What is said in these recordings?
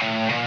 Bye.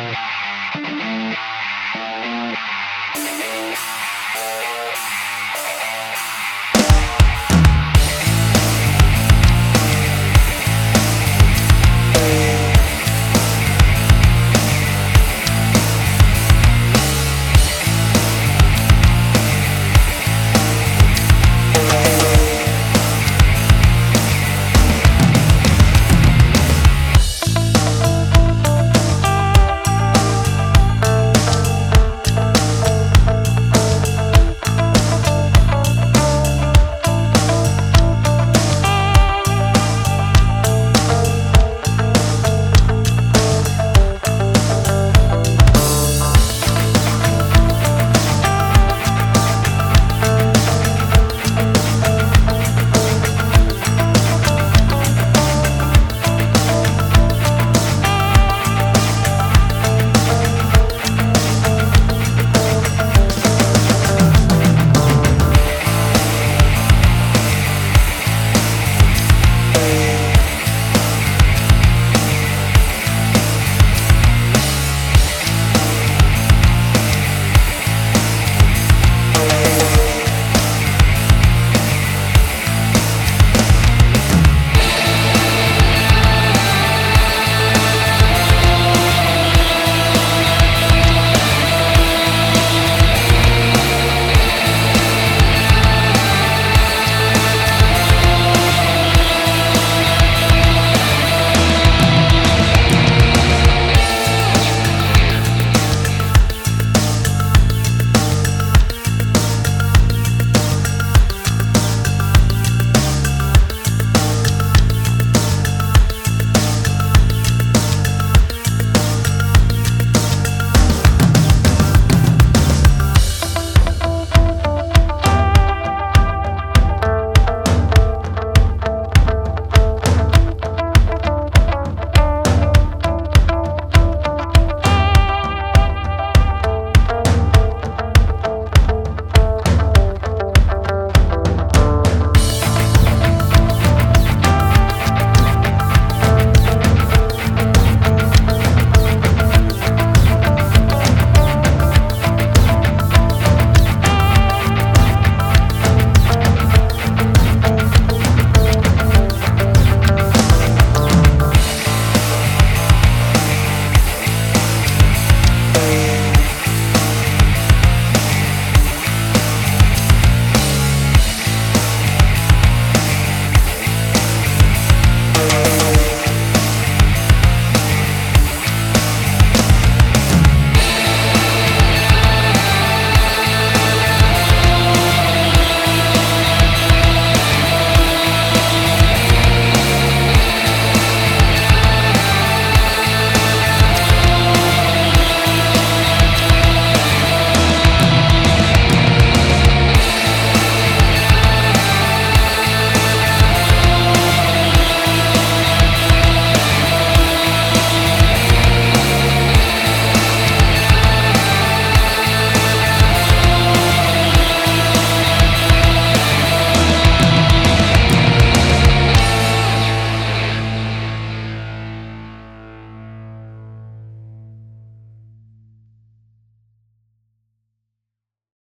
Thank.